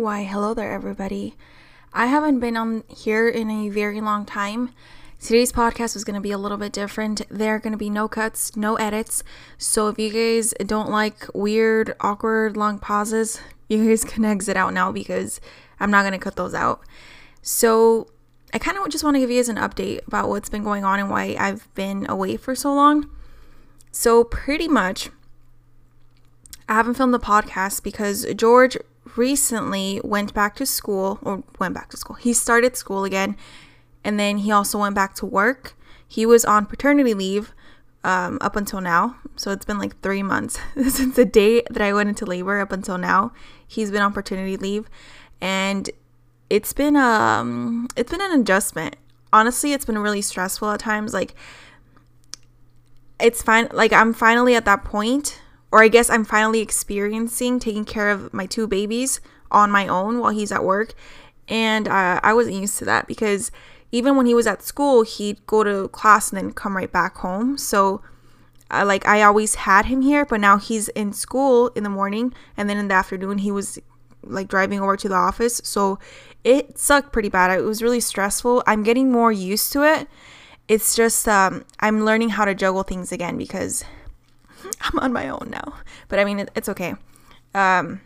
Why, hello there, everybody. I haven't been on here in a very long time. Today's podcast is going to be a little bit different. There are going to be no cuts, no edits. So if you guys don't like weird, awkward, long pauses, you guys can exit out now because I'm not going to cut those out. So I kind of just want to give you guys an update about what's been going on and why I've been away for so long. So, pretty much, I haven't filmed the podcast because George recently went back to school or went back to school. He started school again and then he also went back to work. He was on paternity leave um, up until now. So it's been like three months since the day that I went into labor up until now. He's been on paternity leave and it's been um it's been an adjustment. Honestly, it's been really stressful at times. Like it's fine like I'm finally at that point or I guess I'm finally experiencing taking care of my two babies on my own while he's at work. And uh, I wasn't used to that because even when he was at school, he'd go to class and then come right back home. So, uh, like, I always had him here, but now he's in school in the morning and then in the afternoon, he was like driving over to the office. So, it sucked pretty bad. It was really stressful. I'm getting more used to it. It's just, um, I'm learning how to juggle things again because I'm on my own now. But I mean, it, it's okay. Um,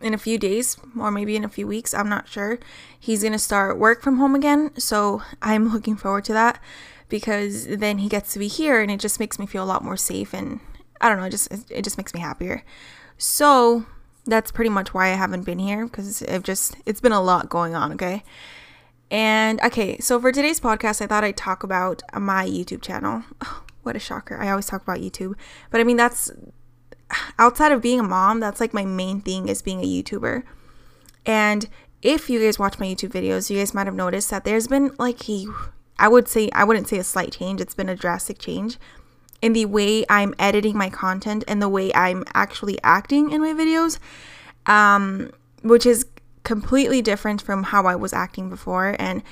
in a few days, or maybe in a few weeks, I'm not sure, he's going to start work from home again. So I'm looking forward to that because then he gets to be here and it just makes me feel a lot more safe. And I don't know, it just, it just makes me happier. So that's pretty much why I haven't been here because it just, it's been a lot going on. Okay. And okay, so for today's podcast, I thought I'd talk about my YouTube channel. What a shocker. I always talk about YouTube. But I mean, that's outside of being a mom, that's like my main thing is being a YouTuber. And if you guys watch my YouTube videos, you guys might have noticed that there's been like a, I would say, I wouldn't say a slight change, it's been a drastic change in the way I'm editing my content and the way I'm actually acting in my videos, um, which is completely different from how I was acting before. And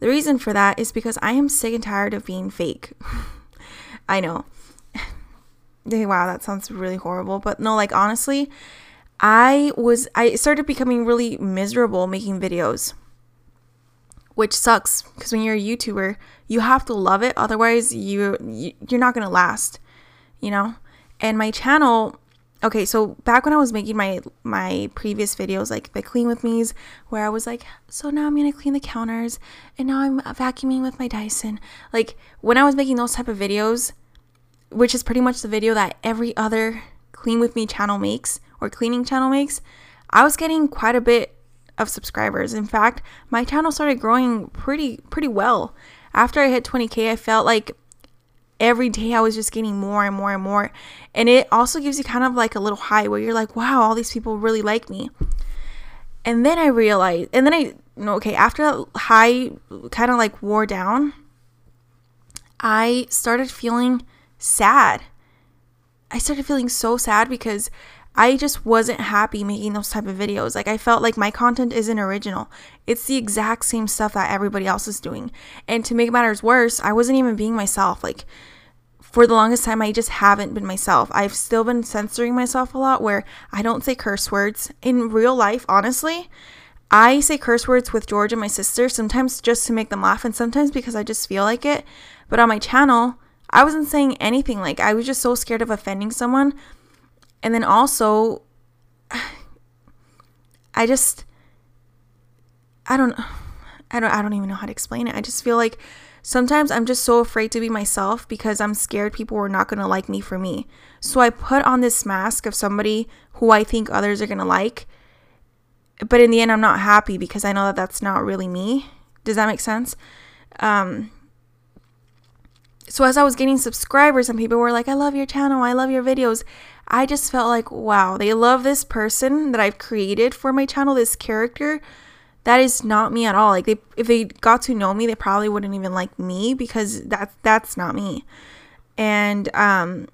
the reason for that is because I am sick and tired of being fake. I know. wow, that sounds really horrible. But no, like honestly, I was I started becoming really miserable making videos. Which sucks because when you're a YouTuber, you have to love it otherwise you, you you're not going to last, you know? And my channel okay, so back when I was making my my previous videos, like the clean with me's, where I was like, so now I'm gonna clean the counters, and now I'm vacuuming with my Dyson. Like when I was making those type of videos, which is pretty much the video that every other clean with me channel makes or cleaning channel makes, I was getting quite a bit of subscribers. In fact, my channel started growing pretty pretty well. After I hit 20k, I felt like every day I was just getting more and more and more. And it also gives you kind of like a little high where you're like, wow, all these people really like me. And then I realized, and then I, okay, after that high kind of like wore down, I started feeling sad. I started feeling so sad because I just wasn't happy making those type of videos. Like I felt like my content isn't original. It's the exact same stuff that everybody else is doing. And to make matters worse, I wasn't even being myself. Like for the longest time I just haven't been myself. I've still been censoring myself a lot where I don't say curse words. In real life, honestly, I say curse words with George and my sister sometimes just to make them laugh and sometimes because I just feel like it. But on my channel, I wasn't saying anything. Like, I was just so scared of offending someone. And then also, I just, I don't, I don't, I don't even know how to explain it. I just feel like sometimes I'm just so afraid to be myself because I'm scared people are not going to like me for me. So I put on this mask of somebody who I think others are going to like. But in the end, I'm not happy because I know that that's not really me. Does that make sense? Um, so as I was getting subscribers and people were like, I love your channel, I love your videos, I just felt like, wow, they love this person that I've created for my channel, this character. That is not me at all. Like they if they got to know me, they probably wouldn't even like me because that's that's not me. And um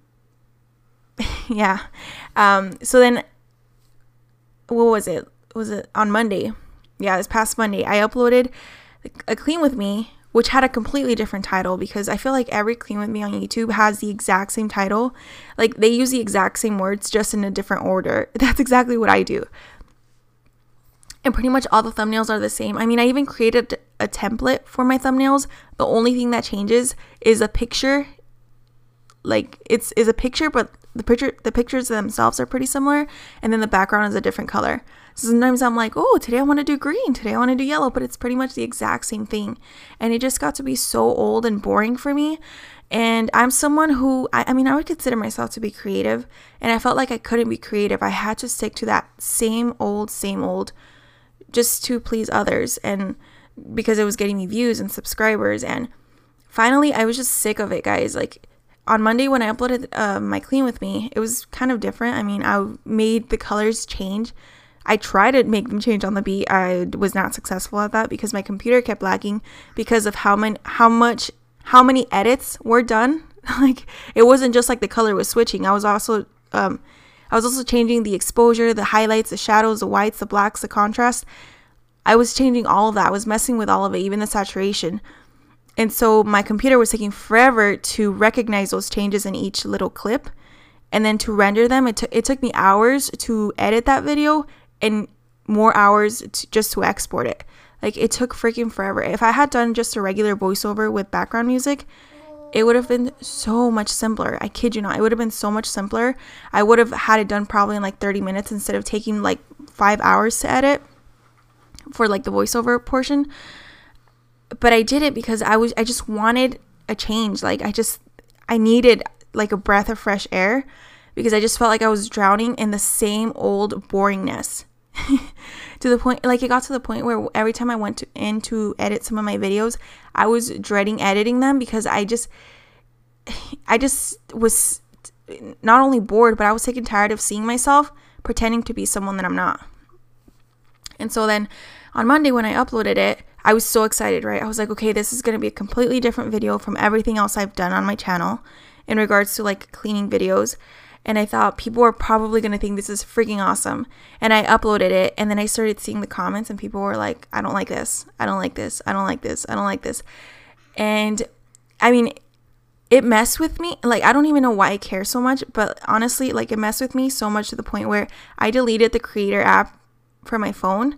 yeah. Um so then what was it? Was it on Monday? Yeah, this past Monday, I uploaded a clean with me which had a completely different title because I feel like every Clean With Me on YouTube has the exact same title. Like they use the exact same words just in a different order. That's exactly what I do. and pretty much all the thumbnails are the same. I mean, I even created a template for my thumbnails. The only thing that changes is a picture. Like it's is a picture, but the picture the pictures themselves are pretty similar, and then the background is a different color. So sometimes I'm like, oh, today I want to do green, today I want to do yellow, but it's pretty much the exact same thing, and it just got to be so old and boring for me. And I'm someone who, I, I mean, I would consider myself to be creative, and I felt like I couldn't be creative. I had to stick to that same old, same old just to please others and because it was getting me views and subscribers and finally I was just sick of it guys like on Monday when I uploaded uh, my clean with me it was kind of different I mean I made the colors change I tried to make them change on the beat I was not successful at that because my computer kept lagging because of how many how much how many edits were done like it wasn't just like the color was switching I was also um, I was also changing the exposure, the highlights, the shadows, the whites, the blacks, the contrast. I was changing all of that. I was messing with all of it, even the saturation. And so my computer was taking forever to recognize those changes in each little clip and then to render them. It, t- it took me hours to edit that video and more hours just to export it. Like it took freaking forever. If I had done just a regular voiceover with background music, it would have been so much simpler. I kid you not. It would have been so much simpler. I would have had it done probably in like 30 minutes instead of taking like five hours to edit for like the voiceover portion. But I did it because I was I just wanted a change. Like I just I needed like a breath of fresh air because I just felt like I was drowning in the same old boringness. to the point like it got to the point where every time I went to, in to edit some of my videos, I was dreading editing them because I just I just was not only bored, but I was sick and tired of seeing myself pretending to be someone that I'm not. And so then on Monday when I uploaded it, I was so excited, right? I was like, okay, this is going to be a completely different video from everything else I've done on my channel in regards to like cleaning videos and I thought people were probably going to think this is freaking awesome. And I uploaded it and then I started seeing the comments and people were like, I don't like this. I don't like this. I don't like this. I don't like this. And I mean, it messed with me. Like, I don't even know why I care so much, but honestly, like, it messed with me so much to the point where I deleted the creator app from my phone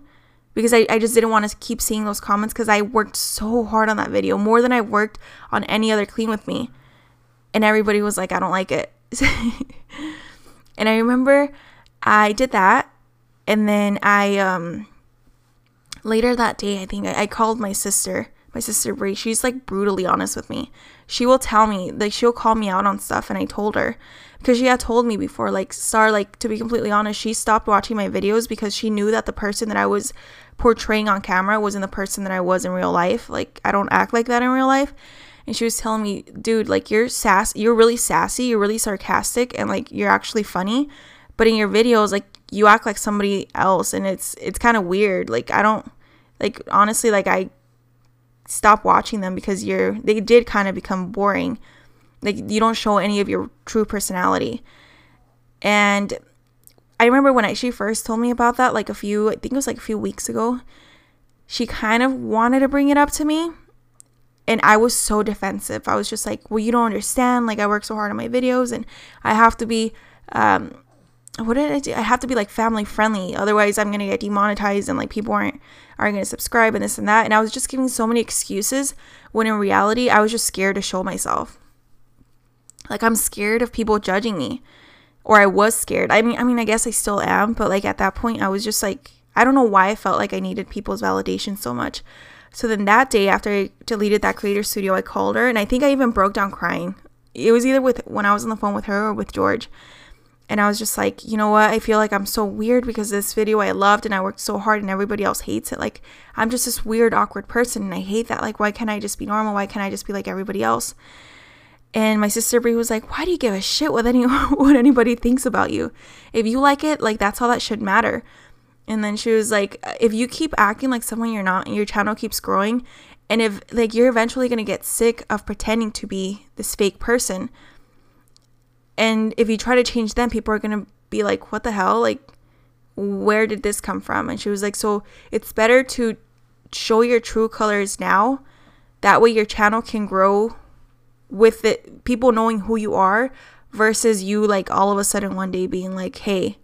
because I, I just didn't want to keep seeing those comments because I worked so hard on that video, more than I worked on any other clean with me. And everybody was like, I don't like it. and I remember I did that and then I um later that day I think I, I called my sister my sister Brie, she's like brutally honest with me. She will tell me, like, she'll call me out on stuff, and I told her because she had told me before, like, Star, like, to be completely honest, she stopped watching my videos because she knew that the person that I was portraying on camera wasn't the person that I was in real life. Like, I don't act like that in real life and she was telling me, dude, like you're sass, you're really sassy, you're really sarcastic, and like you're actually funny, but in your videos, like you act like somebody else, and it's it's kind of weird. Like I don't, like honestly, like I stopped watching them because you're they did kind of become boring. Like you don't show any of your true personality, and I remember when I, she first told me about that, like a few, I think it was like a few weeks ago. She kind of wanted to bring it up to me, and I was so defensive. I was just like, well, you don't understand. Like, I work so hard on my videos and I have to be, um, what did I do? I have to be like family friendly. Otherwise, I'm to get demonetized and like people aren't, aren't to subscribe and this and that. And I was just giving so many excuses when in reality, I was just scared to show myself. Like, I'm scared of people judging me or I was scared. I mean, I mean, I guess I still am, but like at that point, I was just like, I don't know why I felt like I needed people's validation so much. So then that day after I deleted that creator studio, I called her and I think I even broke down crying. It was either with when I was on the phone with her or with George. And I was just like, you know what? I feel like I'm so weird because this video I loved and I worked so hard and everybody else hates it. Like, I'm just this weird, awkward person and I hate that. Like, why can't I just be normal? Why can't I just be like everybody else? And my sister Brie was like, why do you give a shit what, any- what anybody thinks about you? If you like it, like, that's all that should matter. And then she was like, uh, if you keep acting like someone you're not and your channel keeps growing, and if like you're eventually to get sick of pretending to be this fake person, and if you try to change them, people are going to be like, what the hell? Like, where did this come from? And she was like, so it's better to show your true colors now. That way your channel can grow with it, people knowing who you are versus you like all of a sudden one day being like, hey,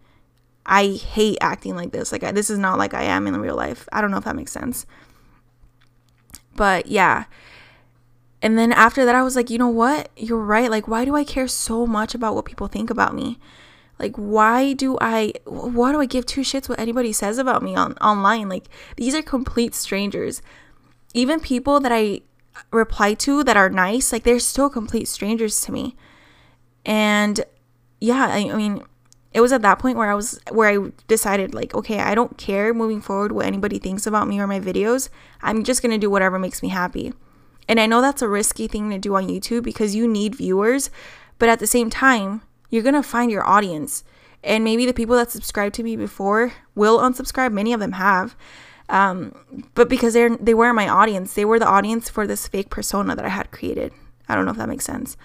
I hate acting like this. Like I, this is not like I am in real life. I don't know if that makes sense. But yeah. And then after that I was like, "You know what? You're right. Like why do I care so much about what people think about me?" Like why do I why do I give two shits what anybody says about me on online? Like these are complete strangers. Even people that I reply to that are nice, like they're still complete strangers to me. And yeah, I, I mean, it was at that point where I was where I decided like, okay, I don't care moving forward what anybody thinks about me or my videos. I'm just going to do whatever makes me happy. And I know that's a risky thing to do on YouTube because you need viewers, but at the same time, you're going to find your audience. And maybe the people that subscribed to me before will unsubscribe. Many of them have. Um, but because they're they were my audience, they were the audience for this fake persona that I had created. I don't know if that makes sense.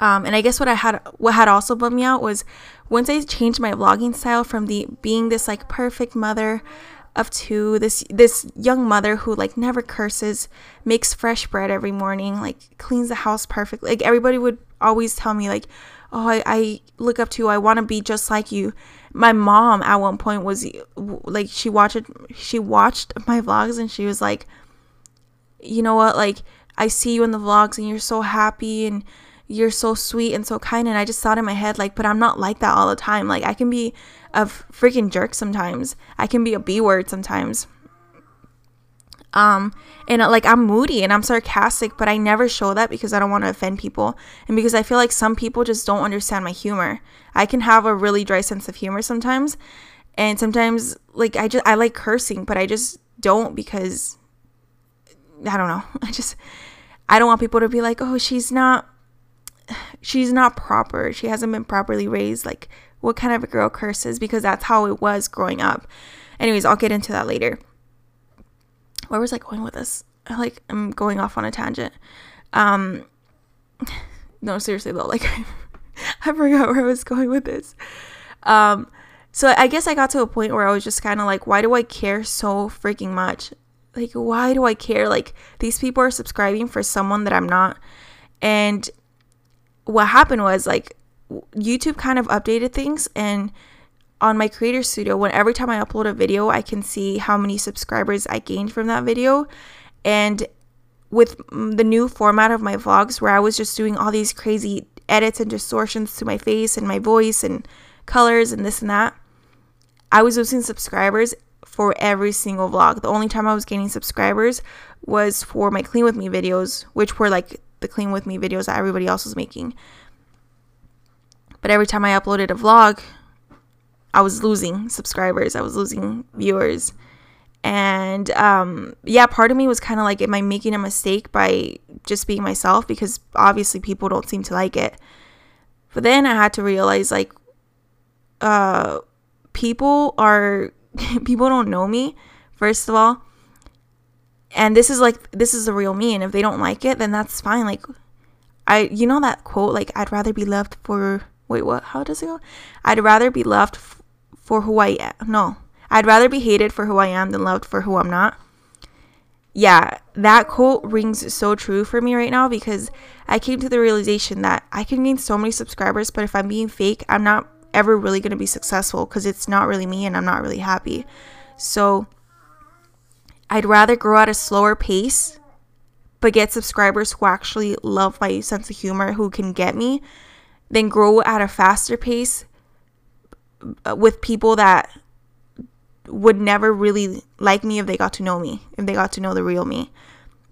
Um, and I guess what I had what had also bummed me out was once I changed my vlogging style from the being this like perfect mother of two, this this young mother who like never curses, makes fresh bread every morning, like cleans the house perfectly. Like everybody would always tell me like, "Oh, I, I look up to you. I want to be just like you." My mom at one point was like she watched she watched my vlogs and she was like, "You know what? Like I see you in the vlogs and you're so happy and you're so sweet and so kind." And I just thought in my head like, "But I'm not like that all the time. Like I can be a freaking jerk sometimes. I can be a B word sometimes." um and uh, like i'm moody and i'm sarcastic but i never show that because i don't want to offend people and because i feel like some people just don't understand my humor i can have a really dry sense of humor sometimes and sometimes like i just i like cursing but i just don't because i don't know i just i don't want people to be like oh she's not she's not proper she hasn't been properly raised like what kind of a girl curses because that's how it was growing up anyways i'll get into that later where was I going with this? I like I'm going off on a tangent. Um no, seriously though, like I forgot where I was going with this. Um so I guess I got to a point where I was just kind of like why do I care so freaking much? Like why do I care? Like these people are subscribing for someone that I'm not. And what happened was like YouTube kind of updated things and on my creator studio when every time i upload a video i can see how many subscribers i gained from that video. And with mm, the new format of my vlogs where i was just doing all these crazy edits and distortions to my face and my voice and colors and this and that i was losing subscribers for every single vlog. The only time i was gaining subscribers was for my clean with me videos which were like the clean with me videos that everybody else was making but every time i uploaded a vlog I was losing subscribers, I was losing viewers. And um, yeah, part of me was kind of like, am I making a mistake by just being myself? Because obviously people don't seem to like it. But then I had to realize like, uh, people are, people don't know me, first of all. And this is like, this is the real me. And if they don't like it, then that's fine. Like, I, you know that quote, like, I'd rather be loved for, wait, what? How does it go? I'd rather be loved for who I am. No, I'd rather be hated for who I am than loved for who I'm not. Yeah, that quote rings so true for me right now because I came to the realization that I can gain so many subscribers, but if I'm being fake, I'm not ever really going to be successful because it's not really me and I'm not really happy. So I'd rather grow at a slower pace but get subscribers who actually love my sense of humor, who can get me, than grow at a faster pace uh, with people that would never really like me if they got to know me, if they got to know the real me.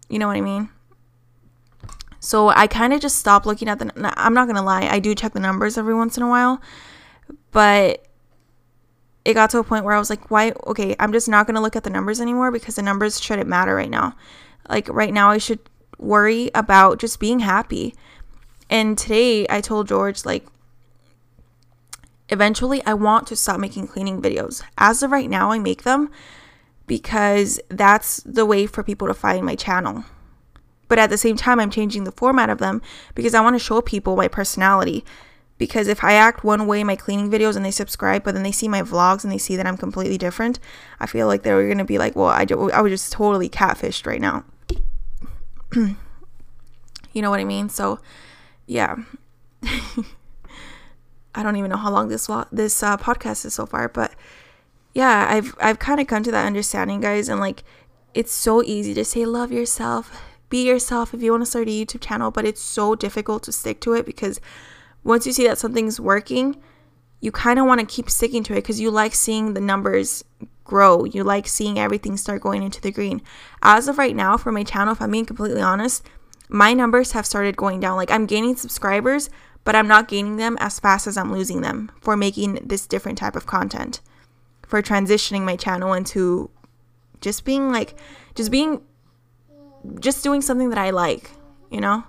You know what I mean? So I kind of just stopped looking at the. I'm not gonna lie, I do check the numbers every once in a while, but it got to a point where I was like, why? Okay, I'm just not gonna look at the numbers anymore because the numbers shouldn't matter right now. Like right now, I should worry about just being happy. And today I told George, like, Eventually, I want to stop making cleaning videos. As of right now, I make them because that's the way for people to find my channel. But at the same time, I'm changing the format of them because I want to show people my personality. Because if I act one way in my cleaning videos and they subscribe, but then they see my vlogs and they see that I'm completely different, I feel like they're going to be like, well, I, I was just totally catfished right now. you know what I mean? So, yeah. I don't even know how long this this uh, podcast is so far, but yeah, I've I've kind of come to that understanding, guys, and like it's so easy to say love yourself, be yourself if you want to start a YouTube channel, but it's so difficult to stick to it because once you see that something's working, you kind of want to keep sticking to it because you like seeing the numbers grow. You like seeing everything start going into the green. As of right now, for my channel, if I'm being completely honest, my numbers have started going down. Like I'm gaining subscribers, but I'm not gaining them as fast as I'm losing them for making this different type of content, for transitioning my channel into just being like, just being, just doing something that I like, you know?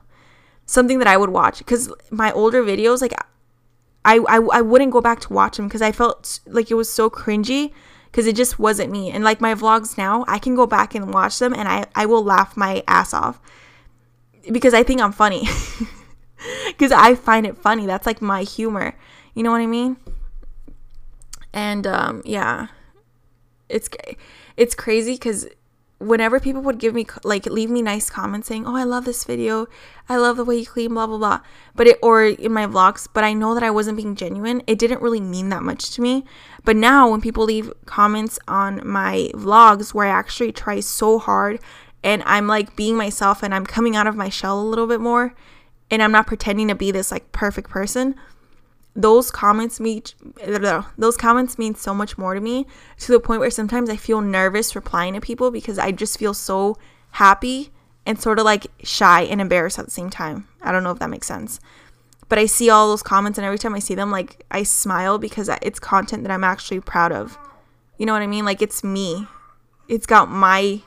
Something that I would watch. Because my older videos, like, I, I, I wouldn't go back to watch them because I felt like it was so cringy because it just wasn't me. And like my vlogs now, I can go back and watch them and I, I will laugh my ass off because I think I'm funny. Because I find it funny. That's like my humor. You know what I mean? And um, yeah, it's it's crazy because whenever people would give me like leave me nice comments saying, "Oh, I love this video. I love the way you clean, blah blah blah." But it or in my vlogs, but I know that I wasn't being genuine. It didn't really mean that much to me. But now when people leave comments on my vlogs where I actually try so hard and I'm like being myself and I'm coming out of my shell a little bit more and I'm not pretending to be this like perfect person, those comments mean those comments mean so much more to me to the point where sometimes I feel nervous replying to people because I just feel so happy and sort of like shy and embarrassed at the same time. I don't know if that makes sense. But I see all those comments and every time I see them like I smile because it's content that I'm actually proud of. You know what I mean? Like it's me. It's got my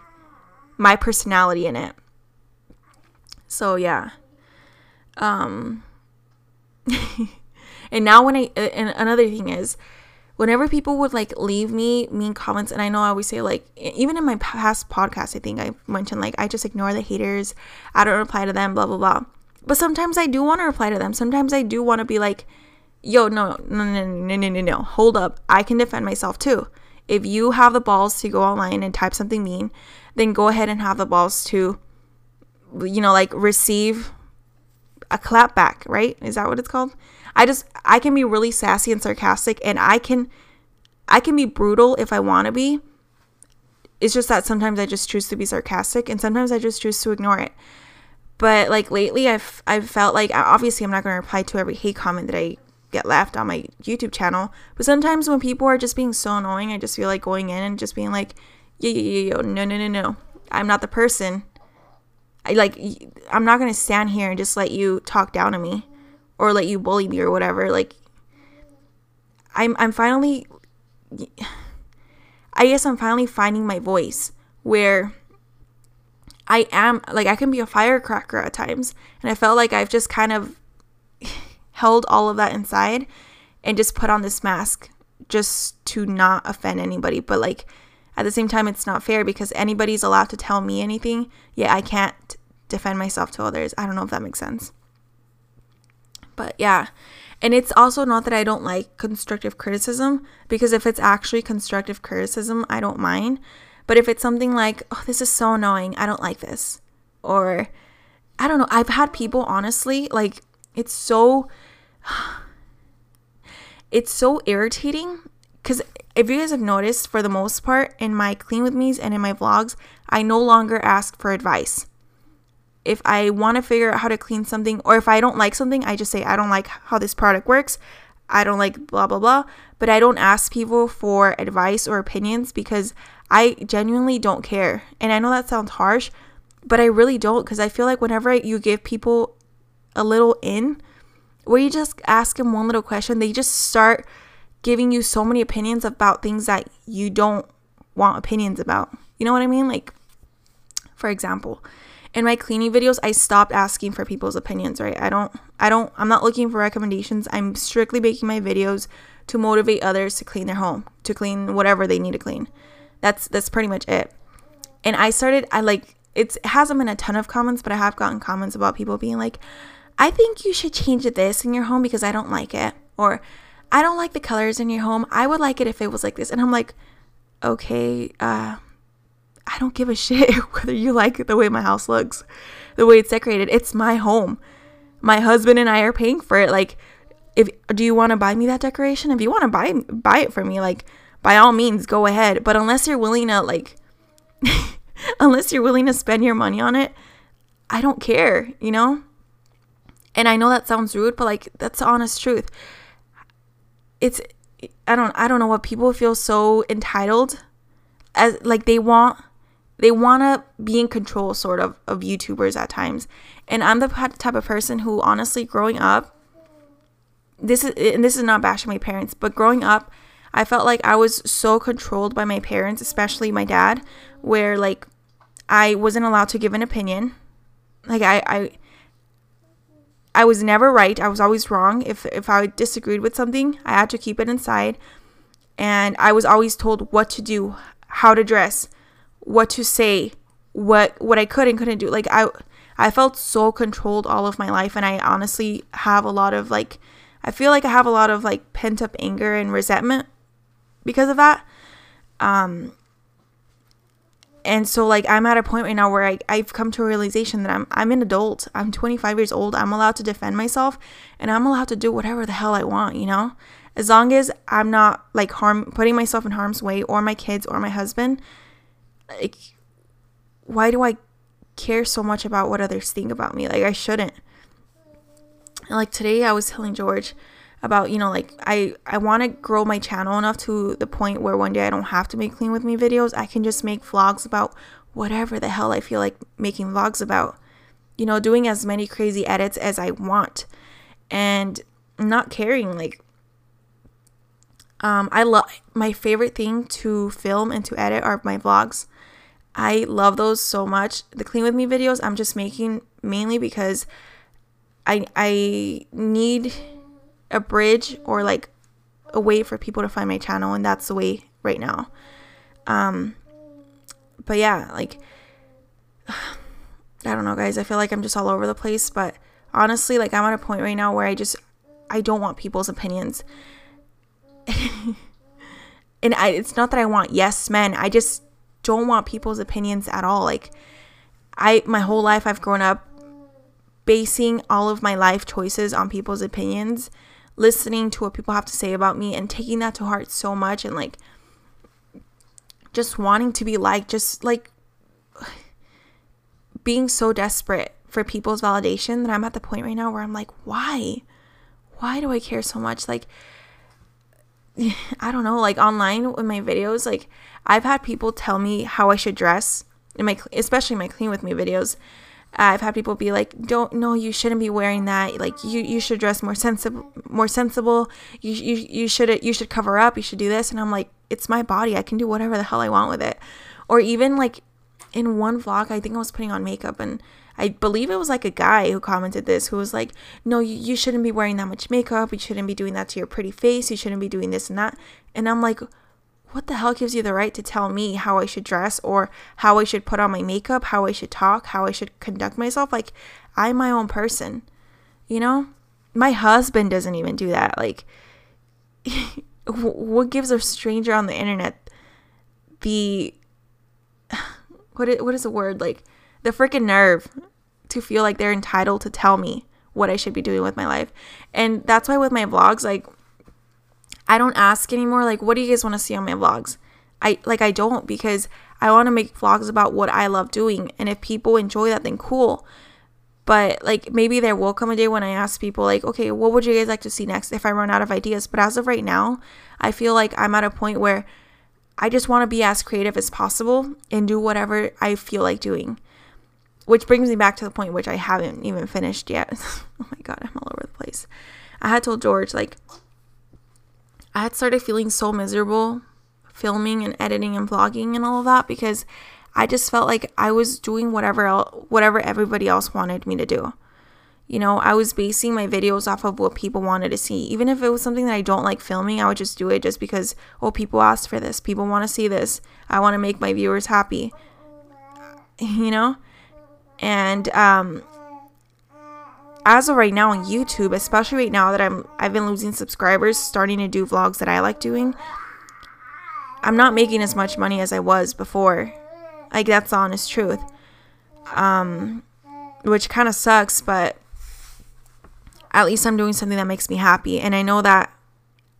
my personality in it. So yeah. Um And now when I uh, and another thing is whenever people would like leave me mean comments and I know I always say like even in my past podcast I think I mentioned like I just ignore the haters. I don't reply to them blah blah blah. But sometimes I do want to reply to them. Sometimes I do want to be like yo no no no no no no no hold up. I can defend myself too. If you have the balls to go online and type something mean, then go ahead and have the balls to you know like receive a clap back, right? Is that what it's called? I just I can be really sassy and sarcastic and I can I can be brutal if I want to be. It's just that sometimes I just choose to be sarcastic and sometimes I just choose to ignore it. But like lately I've I've felt like obviously I'm not going to reply to every hate comment that I get left on my YouTube channel, but sometimes when people are just being so annoying, I just feel like going in and just being like, "Yeah, yeah, yeah, yo, no, no, no, no. I'm not the person. I like I'm not going to stand here and just let you talk down to me." or let you bully me or whatever like i'm i'm finally i guess i'm finally finding my voice where i am like i can be a firecracker at times and i felt like i've just kind of held all of that inside and just put on this mask just to not offend anybody but like at the same time it's not fair because anybody's allowed to tell me anything yet i can't defend myself to others i don't know if that makes sense but yeah. And it's also not that I don't like constructive criticism, because if it's actually constructive criticism, I don't mind. But if it's something like, oh, this is so annoying, I don't like this. Or, I don't know, I've had people honestly, like, it's so. It's so irritating because if you guys have noticed, for the most part, in my clean with me's and in my vlogs, I no longer ask for advice if I want to figure out how to clean something or if I don't like something, I just say, I don't like how this product works. I don't like blah, blah, blah. But I don't ask people for advice or opinions because I genuinely don't care. And I know that sounds harsh, but I really don't because I feel like whenever you give people a little in, where you just ask them one little question, they just start giving you so many opinions about things that you don't want opinions about. You know what I mean? Like, for example, in my cleaning videos i stopped asking for people's opinions right i don't i don't i'm not looking for recommendations i'm strictly making my videos to motivate others to clean their home to clean whatever they need to clean that's that's pretty much it and i started i like it's, it hasn't been a ton of comments but i have gotten comments about people being like i think you should change this in your home because i don't like it or i don't like the colors in your home i would like it if it was like this and i'm like okay uh I don't give a shit whether you like the way my house looks, the way it's decorated. It's my home. My husband and I are paying for it. Like, if do you want to buy me that decoration? If you want to buy buy it for me, like by all means go ahead. But unless you're willing to like unless you're willing to spend your money on it, I don't care, you know? And I know that sounds rude, but like that's the honest truth. It's I don't I don't know what people feel so entitled as like they want they want to be in control sort of of YouTubers at times. And I'm the type of person who honestly growing up this is and this is not bashing my parents, but growing up I felt like I was so controlled by my parents, especially my dad, where like I wasn't allowed to give an opinion. Like I I I was never right. I was always wrong. If if I disagreed with something, I had to keep it inside. And I was always told what to do, how to dress, what to say, what what I could and couldn't do. Like I I felt so controlled all of my life and I honestly have a lot of like I feel like I have a lot of like pent up anger and resentment because of that. Um, and so like I'm at a point right now where I, I've come to a realization that I'm I'm an adult. I'm 25 years old. I'm allowed to defend myself and I'm allowed to do whatever the hell I want, you know? As long as I'm not like harm putting myself in harm's way or my kids or my husband, like why do I care so much about what others think about me? Like I shouldn't. And like today I was telling George about you know like i i want to grow my channel enough to the point where one day i don't have to make clean with me videos. I can just make vlogs about whatever the hell i feel like making vlogs about. You know doing as many crazy edits as i want. And not caring like um i love my favorite thing to film and to edit are my vlogs. I love those so much. The clean with me videos i'm just making mainly because i i need a bridge or like a way for people to find my channel and that's the way right now. Um but yeah like i don't know guys. I feel like i'm just all over the place but honestly like i'm at a point right now where i just i don't want people's opinions. And I, it's not that i want yes men. I just don't want people's opinions at all. Like i my whole life i've grown up basing all of my life choices on people's opinions listening to what people have to say about me and taking that to heart so much and like just wanting to be liked, just like being so desperate for people's validation that I'm at the point right now where I'm like, why? Why do I care so much? Like, I don't know, like online with my videos, like I've had people tell me how I should dress in my, especially my clean with me videos. I've had people be like, "Don't no, you shouldn't be wearing that. Like you you should dress more sensible, more sensible. You you you should you should cover up. You should do this." And I'm like, "It's my body. I can do whatever the hell I want with it." Or even like in one vlog, I think I was putting on makeup and I believe it was like a guy who commented this who was like, "No, you, you shouldn't be wearing that much makeup. You shouldn't be doing that to your pretty face. You shouldn't be doing this and that." And I'm like, what the hell gives you the right to tell me how I should dress or how I should put on my makeup, how I should talk, how I should conduct myself? Like, I'm my own person, you know? My husband doesn't even do that. Like, what gives a stranger on the internet the what is, what is the word like the freaking nerve to feel like they're entitled to tell me what I should be doing with my life. And that's why with my vlogs like I don't ask anymore like what do you guys want to see on my vlogs? I like I don't because I want to make vlogs about what I love doing and if people enjoy that then cool. But like maybe there will come a day when I ask people like, "Okay, what would you guys like to see next if I run out of ideas?" But as of right now, I feel like I'm at a point where I just want to be as creative as possible and do whatever I feel like doing. Which brings me back to the point which I haven't even finished yet. oh my god, I'm all over the place. I had told George like I had started feeling so miserable filming and editing and vlogging and all of that because I just felt like I was doing whatever else, whatever everybody else wanted me to do. You know, I was basing my videos off of what people wanted to see. Even if it was something that I don't like filming, I would just do it just because, oh, people asked for this. People want to see this. I want to make my viewers happy. You know? And um as of right now on YouTube, especially right now that I'm I've been losing subscribers, starting to do vlogs that I like doing, I'm not making as much money as I was before. Like that's the honest truth. Um which kind of sucks, but at least I'm doing something that makes me happy. And I know that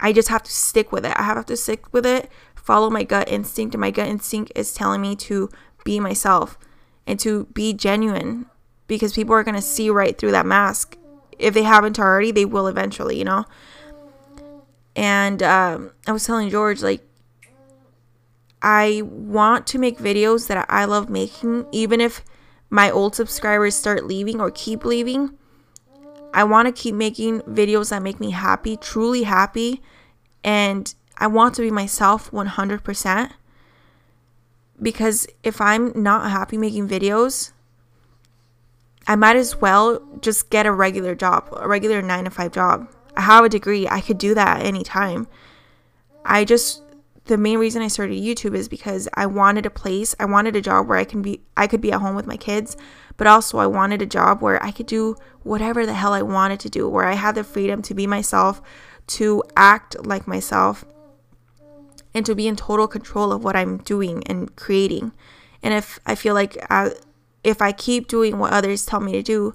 I just have to stick with it. I have to stick with it, follow my gut instinct. And my gut instinct is telling me to be myself and to be genuine because people are going to see right through that mask. If they haven't already, they will eventually, you know? And um, I was telling George, like, I want to make videos that I love making, even if my old subscribers start leaving or keep leaving. I want to keep making videos that make me happy, truly happy, and I want to be myself 100%. Because if I'm not happy making videos, I might as well just get a regular job, a regular 9 to 5 job. I have a degree. I could do that anytime. I just the main reason I started YouTube is because I wanted a place, I wanted a job where I can be I could be at home with my kids, but also I wanted a job where I could do whatever the hell I wanted to do, where I had the freedom to be myself, to act like myself, and to be in total control of what I'm doing and creating. And if I feel like I, if I keep doing what others tell me to do,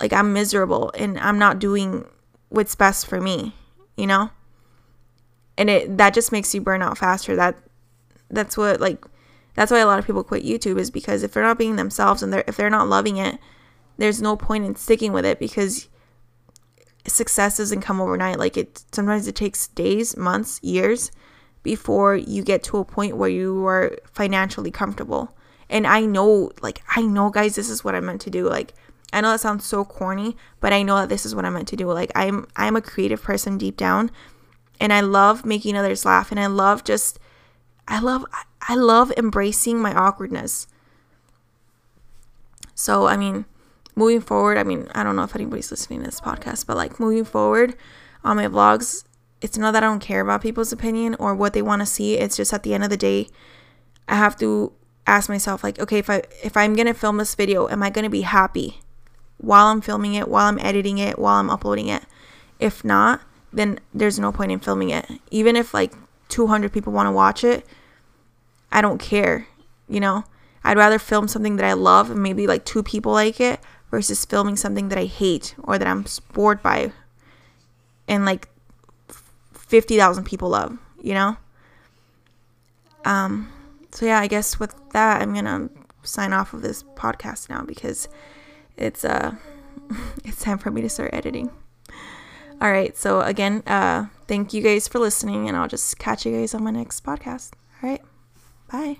like I'm miserable and I'm not doing what's best for me, you know? and it that just makes you burn out faster. That that's what like that's why a lot of people quit youtube is because if they're not being themselves and they're if they're not loving it there's no point in sticking with it because success doesn't come overnight. Like it sometimes it takes days months years before you get to a point where you are financially comfortable and i know like i know guys this is what i meant to do like i know that sounds so corny but i know that this is what i meant to do like i'm i'm a creative person deep down and I love making others laugh and I love just I love I love embracing my awkwardness. So, I mean, moving forward, I mean, I don't know if anybody's listening to this podcast, but like moving forward on my vlogs, it's not that I don't care about people's opinion or what they want to see. It's just at the end of the day, I have to ask myself like, okay, if I if I'm going to film this video, am I going to be happy while I'm filming it, while I'm editing it, while I'm uploading it? If not, then there's no point in filming it. Even if like 200 people want to watch it, I don't care, you know? I'd rather film something that I love and maybe like two people like it versus filming something that I hate or that I'm bored by and like 50,000 people love, you know? Um so yeah, I guess with that I'm to sign off of this podcast now because it's uh it's time for me to start editing. All right. So again, uh, thank you guys for listening, and I'll just catch you guys on my next podcast. All right. Bye.